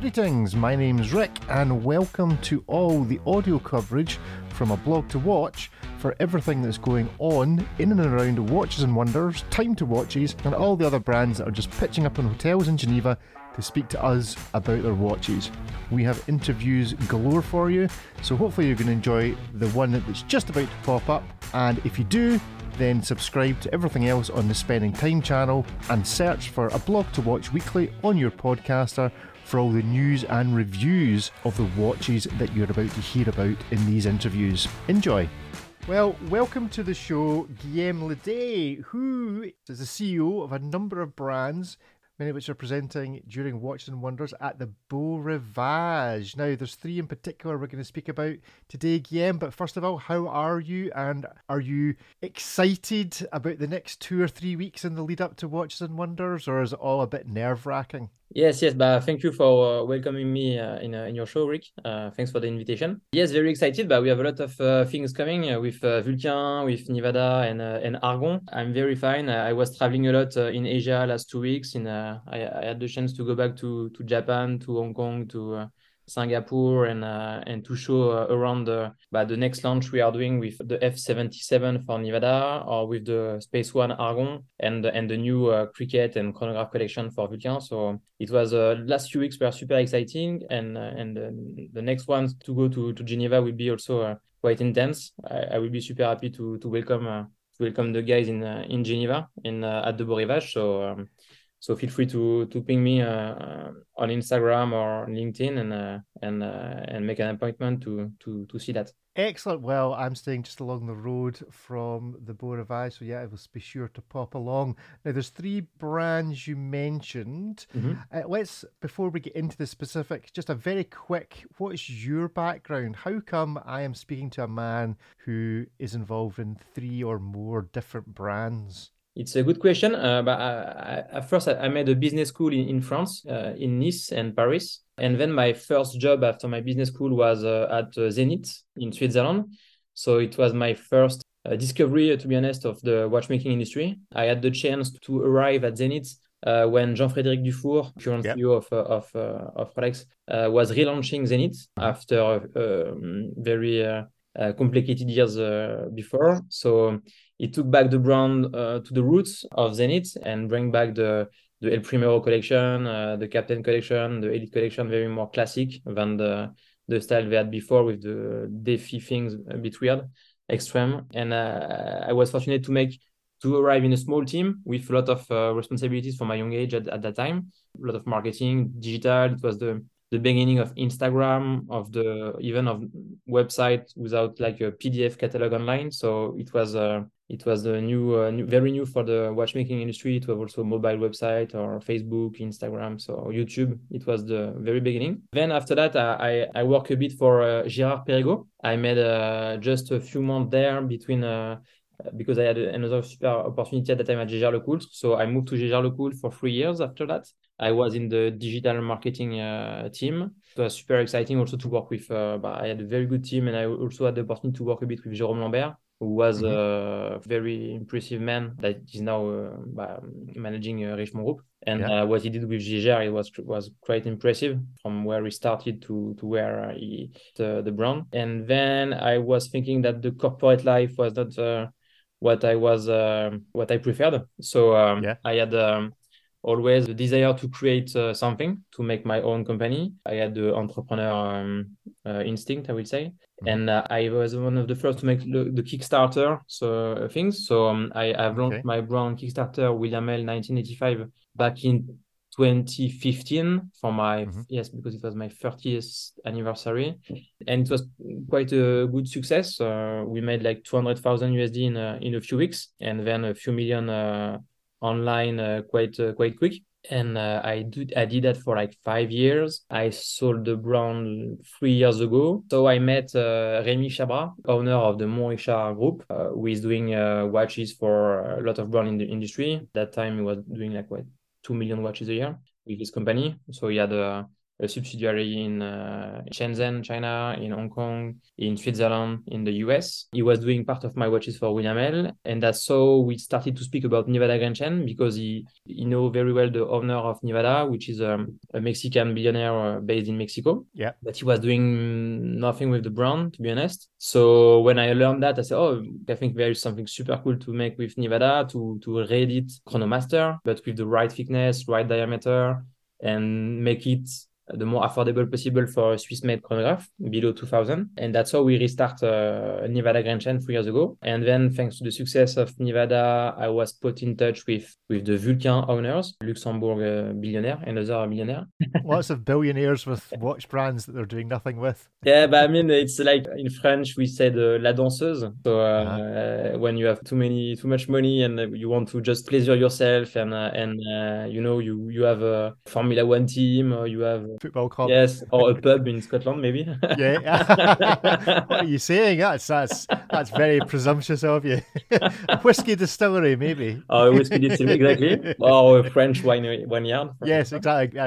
Greetings, my name's Rick, and welcome to all the audio coverage from aBlogtoWatch for everything that's going on in and around Watches and Wonders, Time to Watches, and all the other brands that are just pitching up in hotels in Geneva to speak to us about their watches. We have interviews galore for you, so hopefully you're going to enjoy the one that's just about to pop up. And if you do, then subscribe to everything else on the Spending Time channel and search for aBlogtoWatch weekly on your podcaster for all the news and reviews of the watches that you're about to hear about in these interviews. Enjoy. Well, welcome to the show, Guillaume Laidet, who is the CEO of a number of brands many of which are presenting during Watches and Wonders at the Beau Rivage. Now, there's three in particular we're going to speak about today, Guillaume. But first of all, how are you? And are you excited about the next two or three weeks in the lead up to Watches and Wonders, or is it all a bit nerve wracking? Yes, yes, but thank you for uh, welcoming me uh, in uh, in your show, Rick. Uh, thanks for the invitation. Yes, very excited, but we have a lot of uh, things coming uh, with Vulcain, with Nivada, and and Argon. I'm very fine. I was traveling a lot in Asia last two weeks. In I, I, had the chance to go back to to Japan, to Hong Kong, to Singapore and uh, and to show uh, around the the next launch we are doing with the F77 for Nivada or with the Space One Argon and and the new uh, Cricket and chronograph collection for Vulcain. So it was uh, last few weeks were super exciting and uh, and the next ones to go to to Geneva will be also uh, quite intense. I, I, will be super happy to to welcome to welcome the guys in in Geneva in at the Beau Rivage. So. Um, so feel free to to ping me uh, on Instagram or LinkedIn and uh, and uh, and make an appointment to to to see that. Excellent. Well, I'm staying just along the road from the Beau Rivage, so yeah, I will be sure to pop along. Now, there's three brands you mentioned. Mm-hmm. Uh, let's before we get into the specific, just a very quick. What is your background? How come I am speaking to a man who is involved in three or more different brands? It's a good question. Uh, but I, I, at first, I, made a business school in, in France, uh, in Nice and Paris. And then my first job after my business school was uh, at uh, Zenith in Switzerland. So it was my first uh, discovery, uh, to be honest, of the watchmaking industry. I had the chance to arrive at Zenith uh, when Jean-Frédéric Dufour, current yep. CEO of of of Rolex, was relaunching Zenith after um, very complicated years before. So he took back the brand uh, to the roots of Zenith and bring back the the El Primero collection, uh, the Captain collection, the Elite collection, very more classic than the the style they had before with the Defi things a bit weird, extreme. And uh, I was fortunate to make to arrive in a small team with a lot of uh, responsibilities for my young age at, at that time, a lot of marketing, digital. It was the the beginning of Instagram, of the even of website without like a PDF catalog online. So it was uh, it was a new, uh, new, very new for the watchmaking industry. It was also mobile website or Facebook, Instagram, so YouTube. It was the very beginning. Then after that, I I, I work a bit for uh, Girard Perregaux. I made uh, just a few months there between uh, because I had another super opportunity at the time at Jaeger-LeCoultre. So I moved to Jaeger-LeCoultre for three years after that. I was in the digital marketing uh, team. It was super exciting also to work with, uh, I had a very good team and I also had the opportunity to work a bit with Jérôme Lambert, who was mm-hmm. a very impressive man that is now uh, managing uh, Richemont Group. And yeah. uh, what he did with Jaeger, it was was quite impressive from where he started to to where he the, the brand. And then I was thinking that the corporate life was not uh, what I was uh, what I preferred. So um, yeah. I had um, always the desire to create uh, something to make my own company. I had the entrepreneur um, uh, instinct, I would say, mm-hmm. and uh, I was one of the first to make the, the Kickstarter so uh, things. So um, I have launched okay. my brand Kickstarter William L 1985 back in 2015 for my mm-hmm. yes because it was my 30th anniversary and it was quite a good success uh, we made like 200,000 USD in a, in a few weeks and then a few million uh, online uh, quite uh, quite quick and uh, I did I did that for like five years. I sold the brand three years ago. So I met uh, Rémi Chabra, owner of the Mont Richard Group, uh, who is doing uh, watches for a lot of brand in the industry. That time he was doing like what two million watches a year with his company. So he had a a subsidiary in uh, Shenzhen, China, in Hong Kong, in Switzerland, in the US. He was doing part of my watches for William L, and that's how we started to speak about Nivada Grenchen because he he know very well the owner of Nivada, which is um, a Mexican billionaire uh, based in Mexico. Yeah, but he was doing nothing with the brand, to be honest. So when I learned that, I said, "Oh, I think there is something super cool to make with Nivada to to reedit Chronomaster, but with the right thickness, right diameter." and make it the more affordable possible for a Swiss-made chronograph below 2000. And that's how we restart uh, Nivada Grenchen three years ago. And then thanks to the success of Nivada, I was put in touch with with the Vulcain owners, Luxembourg uh, billionaire and other billionaire. Lots of billionaires with watch brands that they're doing nothing with. yeah, but I mean, it's like in French, we said uh, la danseuse. So uh, uh-huh. when you have too many, too much money and you want to just pleasure yourself and, uh, and uh, you know, you, you have a Formula One team or you have football club. Yes, or a pub in Scotland, maybe. yeah. what are you saying? That's that's that's very presumptuous of you. a whiskey distillery, maybe. Oh, a whiskey distillery, exactly. Or a French wine vineyard. Yes, exactly.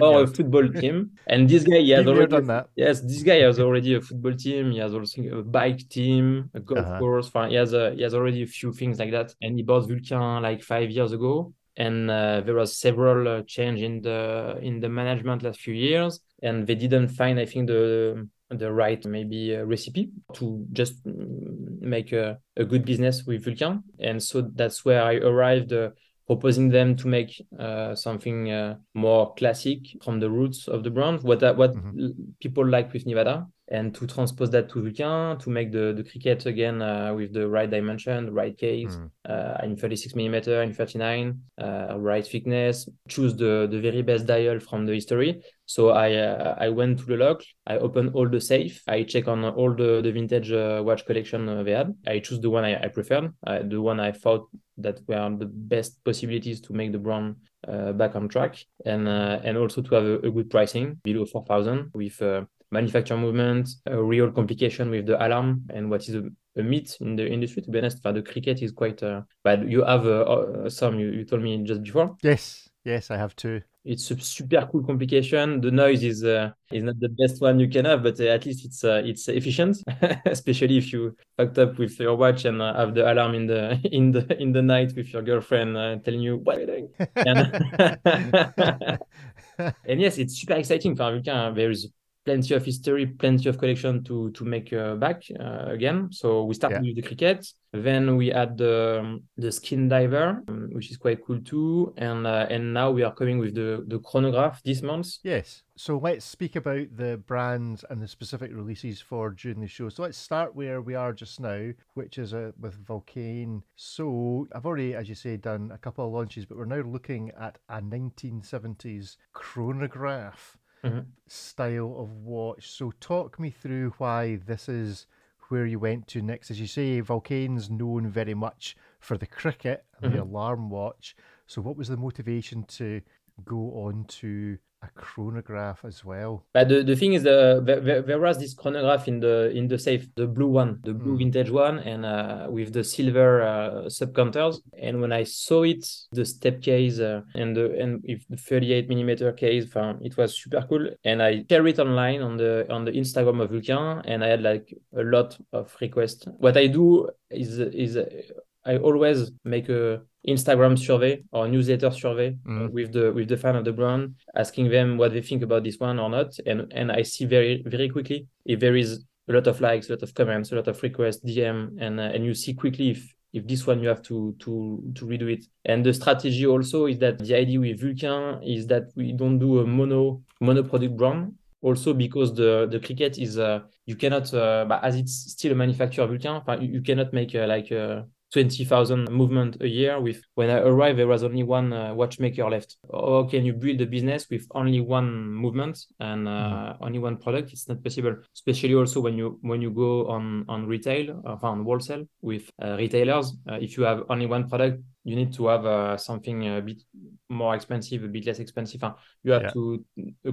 Or a football team. And this guy, he has Been already done that. Yes, this guy has already a football team. He has also a bike team, a golf Uh-huh. course. Fine, He has a he has already a few things like that. And he bought Vulcain like five years ago. And uh, there was several uh, change in the in the management last few years, and they didn't find, I think, the the right maybe uh, recipe to just make a, a good business with Vulcain. And so that's where I arrived. Uh, proposing them to make uh, something uh, more classic from the roots of the brand, what uh, what Mhm. people like with Nivada, and to transpose that to Vulcain, to make the, the cricket again uh, with the right dimension, the right case, Mm. uh, in 36 millimeter, in 39, uh, right thickness, choose the, the very best dial from the history. So I uh, I went to the lock, I opened all the safe, I check on all the, the vintage uh, watch collection uh, they had. I choose the one I, I preferred, uh, the one I thought that were the best possibilities to make the brand uh, back on track and uh, and also to have a, a good pricing below 4000 with uh, manufacture movement, a real complication with the alarm and what is a, a myth in the industry. To be honest, but the cricket is quite uh, but you have uh, uh, some you, you told me just before. Yes, yes, I have two. It's a super cool complication. The noise is uh, is not the best one you can have, but uh, at least it's uh, it's efficient, especially if you fucked up with your watch and uh, have the alarm in the in the in the night with your girlfriend uh, telling you what are you doing. And, and yes, it's super exciting for Vulcain. There is plenty of history, plenty of collection to to make uh, back uh, again. So we started Yeah. with the cricket, then we had the the skin diver, um, which is quite cool too, and uh, and now we are coming with the the chronograph this month. Yes. So let's speak about the brands and the specific releases for during the show. So let's start where we are just now, which is uh, with Vulcain. So I've already, as you say, done a couple of launches, but we're now looking at a 1970s chronograph Mhm. style of watch. So talk me through why this is where you went to next. As you say, Vulcain's known very much for the cricket and the Mhm. alarm watch. So what was the motivation to go on to a chronograph as well? But the, the thing is, the, there, there- was this chronograph in the in the safe, the blue one, the blue Mm. vintage one, and uh, with the silver uh, sub counters. And when I saw it, the step case uh, and the and with the 38 millimeter case, um, it was super cool. And I share it online on the on the Instagram of Vulcain, and I had like a lot of requests. What I do is is uh, I always make a Instagram survey or newsletter survey Mm. with the with the fan of the brand, asking them what they think about this one or not, and and I see very very quickly if there is a lot of likes, a lot of comments, a lot of requests, DM, and uh, and you see quickly if if this one you have to to to redo it. And the strategy also is that the idea with Vulcain is that we don't do a mono mono product brand. Also because the the cricket is uh, you cannot uh, but as it's still a manufacturer Vulcain, uh, you, you cannot make uh, like uh, 20,000 movement a year with when I arrived there was only one uh, watchmaker left. How can you build a business with only one movement and uh, only one product? It's not possible, especially also when you when you go on on retail uh, on wholesale with uh, retailers. Uh, if you have only one product, you need to have uh, something a bit more expensive, a bit less expensive. Uh, You have Yeah. to uh,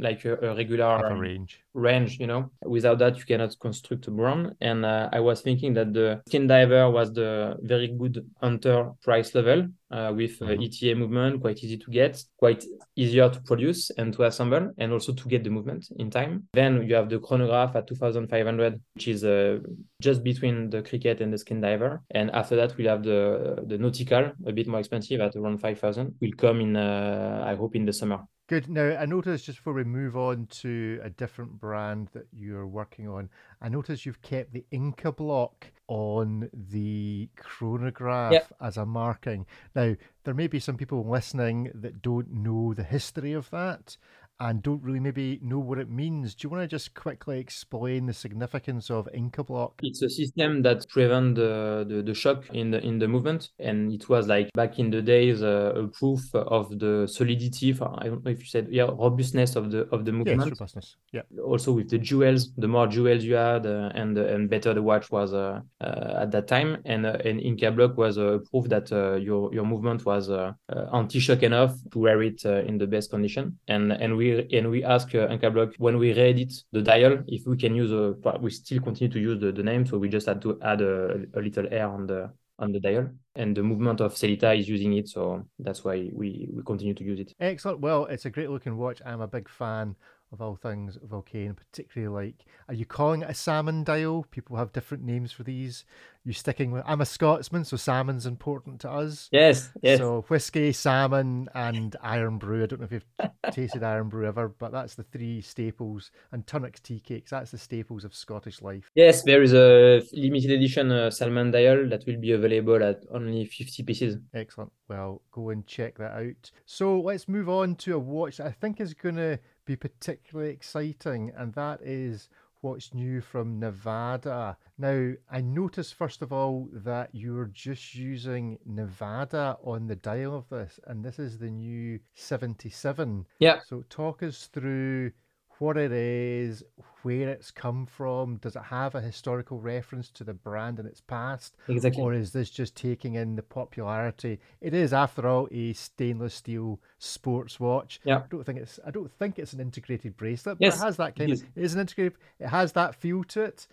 like a, a regular a range. range, you know. Without that, you cannot construct a brand. And uh, I was thinking that the Skin Diver was the very good hunter price level uh, with uh, Mhm. ETA movement, quite easy to get, quite easier to produce and to assemble, and also to get the movement in time. Then you have the chronograph at 2500, which is uh, just between the Cricket and the Skin Diver. And after that, we'll have the the Nautical, a bit more expensive at around 5000. Will come in, uh, I hope, in the summer. Good. Now, I noticed just before we move on to a different brand that you're working on, I noticed you've kept the Incabloc on the chronograph Yep. as a marking. Now, there may be some people listening that don't know the history of that and don't really maybe know what it means. Do you want to just quickly explain the significance of Incabloc? It's a system that prevent the, the, the shock in the in the movement, and it was like back in the days uh, a proof of the solidity. For, I don't know if you said yeah robustness of the of the Yes, movement. robustness. Yeah. also with the jewels, the more jewels you had, uh, and and better the watch was uh, uh, at that time. And uh, and Incabloc was a proof that uh, your your movement was uh, uh, anti-shock enough to wear it uh, in the best condition. And and we and we ask uh, block when we re-edit the dial if we can use a. but We still continue to use the, the name, so we just had to add a, a little air on the on the dial. And the movement of Sellita is using it, so that's why we we continue to use it. Excellent. Well, it's a great looking watch. I'm a big fan of all things Vulcain, particularly like, are you calling it a salmon dial? People have different names for these. You sticking with, I'm a Scotsman, so salmon's important to us. Yes, yes. So whiskey, salmon, and Irn-Bru. I don't know if you've tasted Irn-Bru ever, but that's the three staples. And Tunnock's tea cakes. That's the staples of Scottish life. Yes, there is a limited edition uh, salmon dial that will be available at only 50 pieces. Excellent. Well, go and check that out. So let's move on to a watch that I think is going to be particularly exciting, and that is what's new from Nivada. Now, I noticed first of all that you're just using Nivada on the dial of this, and this is the new 77. Yeah. So, talk us through what it is, where it's come from. Does it have a historical reference to the brand in its past? Exactly. Or is this just taking in the popularity? It is, after all, a stainless steel sports watch. Yeah. I don't think it's. I don't think it's an integrated bracelet, Yes, but it has that kind is. of. It is an integrated. It has that feel to it.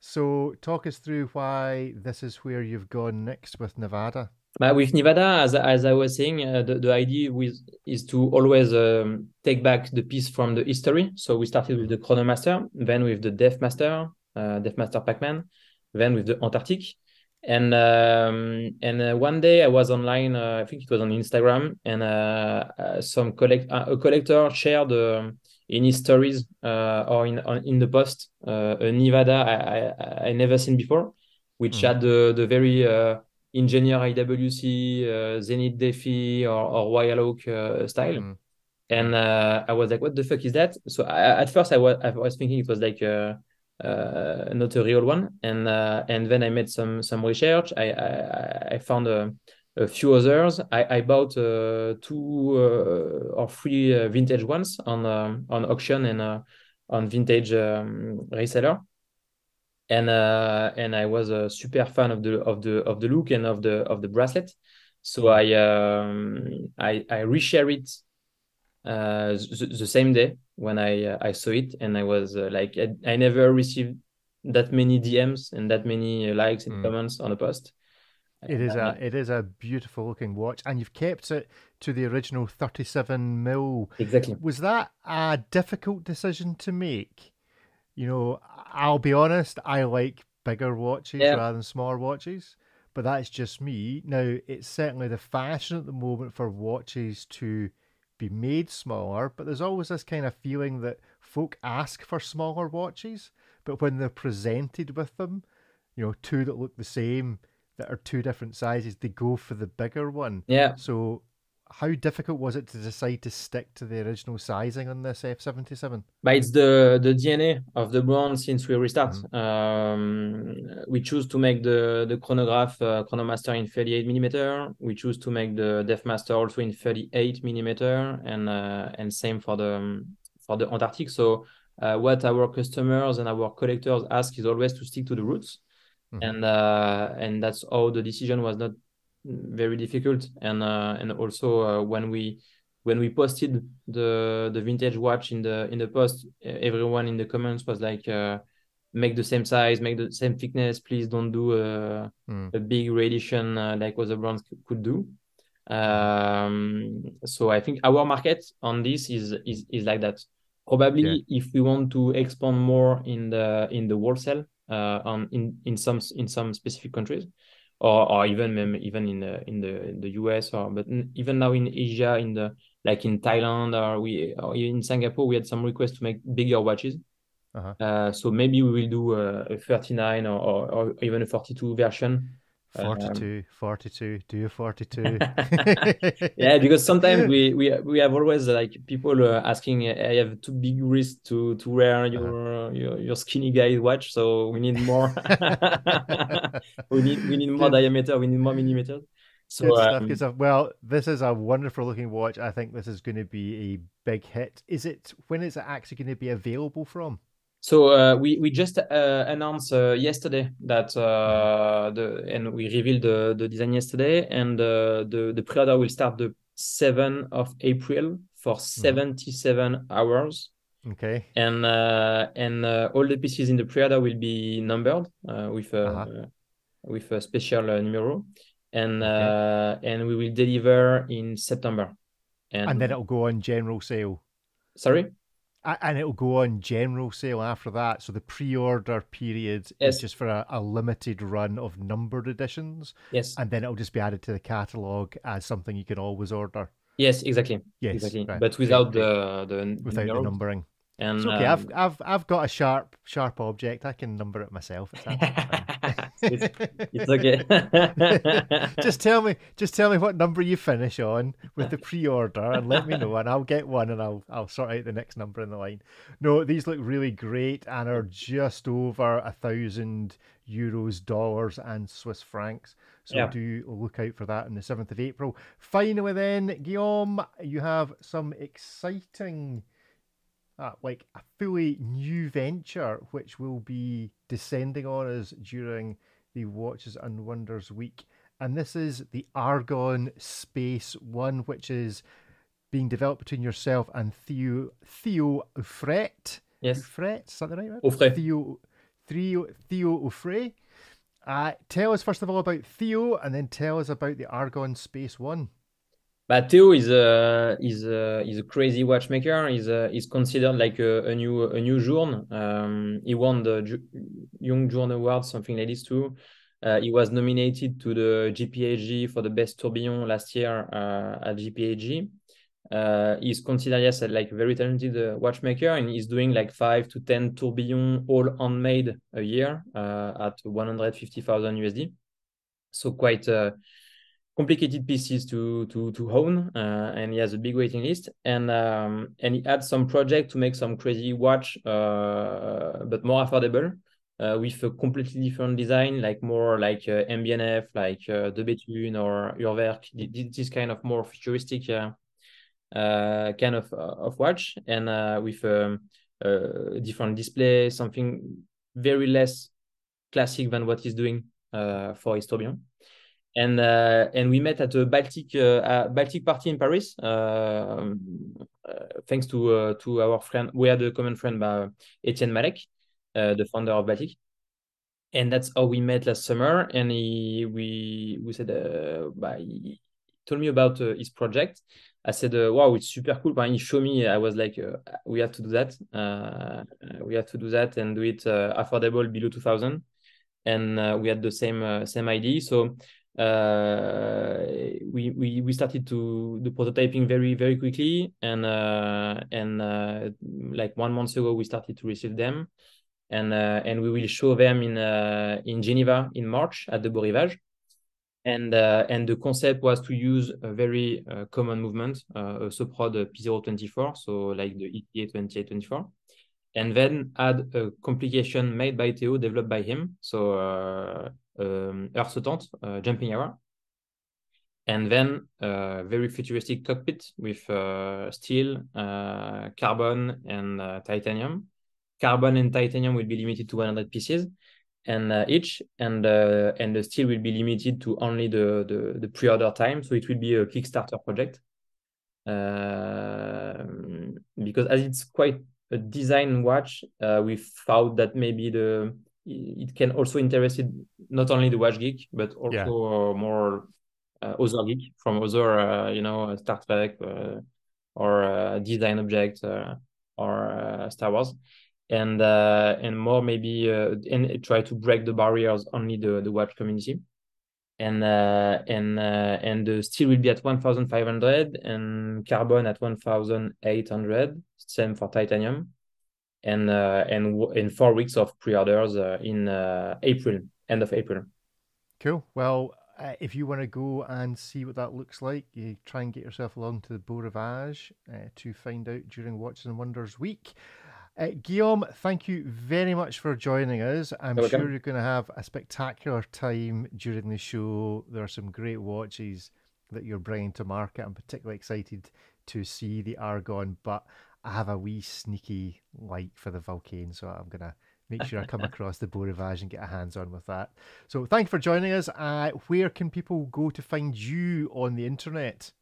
So, talk us through why this is where you've gone next with Nivada. But with Nivada, as, as I was saying, uh, the, the idea with, is to always um, take back the piece from the history. So we started with the Chronomaster, then with the Depthmaster, uh, Depthmaster Pac-Man, then with the Antarctic. And um, and uh, one day I was online, uh, I think it was on Instagram, and uh, uh, some collect uh, a collector shared um, in his stories uh, or in on, in the post uh, a Nivada I, I I never seen before, which Mhm. had the the very uh, engineer IWC, uh, Zenith Defi, or, or Royal Oak uh, style. Mm. And uh, I was like, what the fuck is that? So I, at first I was, I was thinking it was like uh, uh, not a real one. And uh, and then I made some some research. I I, I found a, a few others. I, I bought uh, two uh, or three uh, vintage ones on on auction and uh, on vintage um, reseller and uh, and I was a super fan of the of the of the look and of the of the bracelet. So I um, I I reshare it uh, the, the same day when I uh, I saw it, and I was uh, like I, I never received that many DMs and that many uh, likes and Mm. comments on a post. It is a it is a beautiful looking watch, and you've kept it to the original thirty seven mil. exactly. Was that a difficult decision to make? You know, I'll be honest, I like bigger watches Yeah. rather than smaller watches, but that's just me. Now, it's certainly the fashion at the moment for watches to be made smaller, but there's always this kind of feeling that folk ask for smaller watches, but when they're presented with them, you know, two that look the same, that are two different sizes, they go for the bigger one. Yeah. So, how difficult was it to decide to stick to the original sizing on this F77? But it's the the DNA of the brand since we restart. Um, we choose to make the the chronograph uh, Chronomaster in 38 millimeter. We choose to make the Depthmaster also in 38 millimeter, and uh, and same for the um, for the Antarctic. So uh, what our customers and our collectors ask is always to stick to the roots, Mhm. and uh, and that's how the decision was not very difficult. And uh, and also uh, when we when we posted the the vintage watch in the in the post, everyone in the comments was like, uh, "Make the same size, make the same thickness. Please don't do a Mm. a big radiation uh, like other brands could do." Um, so I think our market on this is is is like that. Probably if we want to expand more in the in the wholesale uh, on in in some in some specific countries, or or even even in the in the in the US or but even now in Asia in the like in Thailand or we or in Singapore we had some requests to make bigger watches. Uh-huh. Uh, so maybe we will do a, a 39 or, or, or even a 42 version. Um, 42, 42, do a 42. yeah, because sometimes we we we have always like people uh, asking, uh, I have too big wrist to to wear your your, your skinny guy watch, so we need more. we need we need more diameter, we need more millimeters. So Good stuff. um, Good stuff. Well, this is a wonderful looking watch. I think this is going to be a big hit. Is it? When is it actually going to be available from? So uh, we we just uh, announced uh, yesterday that uh, the and we revealed the, the design yesterday, and uh, the the pre-order will start the 7th of April for 77 hours, Okay. and uh, and uh, all the pieces in the pre-order will be numbered uh, with a Uh-huh. with a special uh, numero, and Okay. uh, and we will deliver in September. And, And then it'll go on general sale. sorry. And it'll go on general sale after that. So the pre-order period Yes. is just for a, a limited run of numbered editions, Yes. and then it'll just be added to the catalog as something you can always order. Yes. Exactly. Yes, Exactly. right. But without great. the the Without the numbering. And It's okay. um, I've I've I've got a sharp sharp object. I can number it myself. It's absolutely fine. It's- it's okay. just tell me, just tell me what number you finish on with the pre-order, and let me know, and I'll get one, and I'll I'll sort out the next number in the line. No, these look really great, and are just over a thousand euros, dollars, and Swiss francs. So Yeah. do look out for that on the seventh of April. Finally, then Guillaume, you have some exciting uh, like a fully new venture which will be descending on us during the Watches and Wonders week. And this is the Argon Space One, which is being developed between yourself and Theo Theo Auffret. Yes. Auffret, is that the right word? Auffret. Theo Theo Theo Auffret. Uh, tell us first of all about Theo, and then tell us about the Argon Space One. But Theo is a is a is a crazy watchmaker. He's a, he's considered like a, a new a new Journe. Um, he won the Ju- Young Journe Award, something like this too. Uh, he was nominated to the GPHG for the best tourbillon last year uh, at GPHG. Uh, he's considered yes like a very talented uh, watchmaker, and he's doing like five to ten tourbillon all handmade a year uh, at one hundred fifty thousand USD. So quite. Complicated pieces to to to own uh, and he has a big waiting list. And um, and he had some project to make some crazy watch uh, but more affordable uh, with a completely different design like more like uh, MB&F like uh, De Bethune or Urwerk th- this kind of more futuristic uh, kind of of watch. And with um, a different display something very less classic than what he's doing for his tourbillon and uh, and we met at a Baltic uh, uh, Baltic party in Paris. Uh, uh, thanks to uh, to our friend, we had a common friend, uh, Etienne Malec, the founder of Baltic, and that's how we met last summer. And he we we said, bah, told me about his project. I said, "Wow, it's super cool." But he showed me. I was like, "We have to do that. We have to do that and do it affordable below two thousand. And we had the same same idea. So uh, we, we we started to the prototyping very very quickly. And uh, and uh, like one month ago we started to receive them. And uh, and we will show them in uh, in Geneva in March at the Beau Rivage and uh, and the concept was to use a very common movement uh, Soprod P024 so like the ETA 2824 and then add a complication made by Theo developed by him. So um, heure sautante, uh, jumping hour, and then uh, very futuristic cockpit with uh, steel, carbon, and titanium. Carbon and titanium will be limited to 100 pieces, and uh, each, and uh, and the steel will be limited to only the the, the pre-order time. So it will be a Kickstarter project. uh, because as it's quite a design watch, we found that maybe the it can also interest not only the watch geek but also yeah. more uh, other geek from other uh, you know Star Trek uh, or design object or Star Wars. And and more maybe and try to break the barriers only the the watch community. And uh, and uh, and the steel will be at 1500 and carbon at 1800 same for titanium and uh, and in four weeks of pre-orders uh, in uh, april end of april cool well uh, if you want to go and see what that looks like, you try and get yourself along to the Beau Rivage to find out during Watches and Wonders week. Uh, Guillaume, thank you very much for joining us. I'm sure you're going to have a spectacular time during the show. There are some great watches that you're bringing to market. I'm particularly excited to see the Argon, but I have a wee sneaky like for the Vulcain, so I'm going to make sure I come across the Beau Rivage and get a hands on with that. So thank you for joining us. Uh, where can people go to find you on the internet?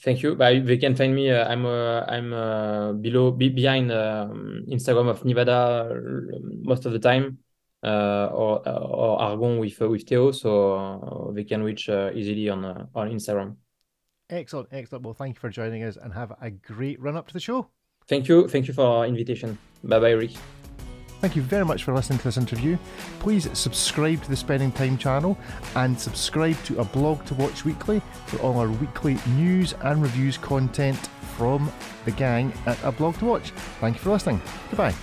Thank you. But they can find me. Uh, I'm uh, I'm uh, below be, behind um, Instagram of Nivada uh, most of the time, uh, or or Argon with with Theo, so they can reach easily on on Instagram. Excellent, excellent. Well, thank you for joining us, and have a great run up to the show. Thank you, thank you for our invitation. Bye bye, Rick. Thank you very much for listening to this interview. Please subscribe to the Spending Time channel and subscribe to aBlogtoWatch weekly for all our weekly news and reviews content from the gang at aBlogtoWatch. Thank you for listening. Goodbye.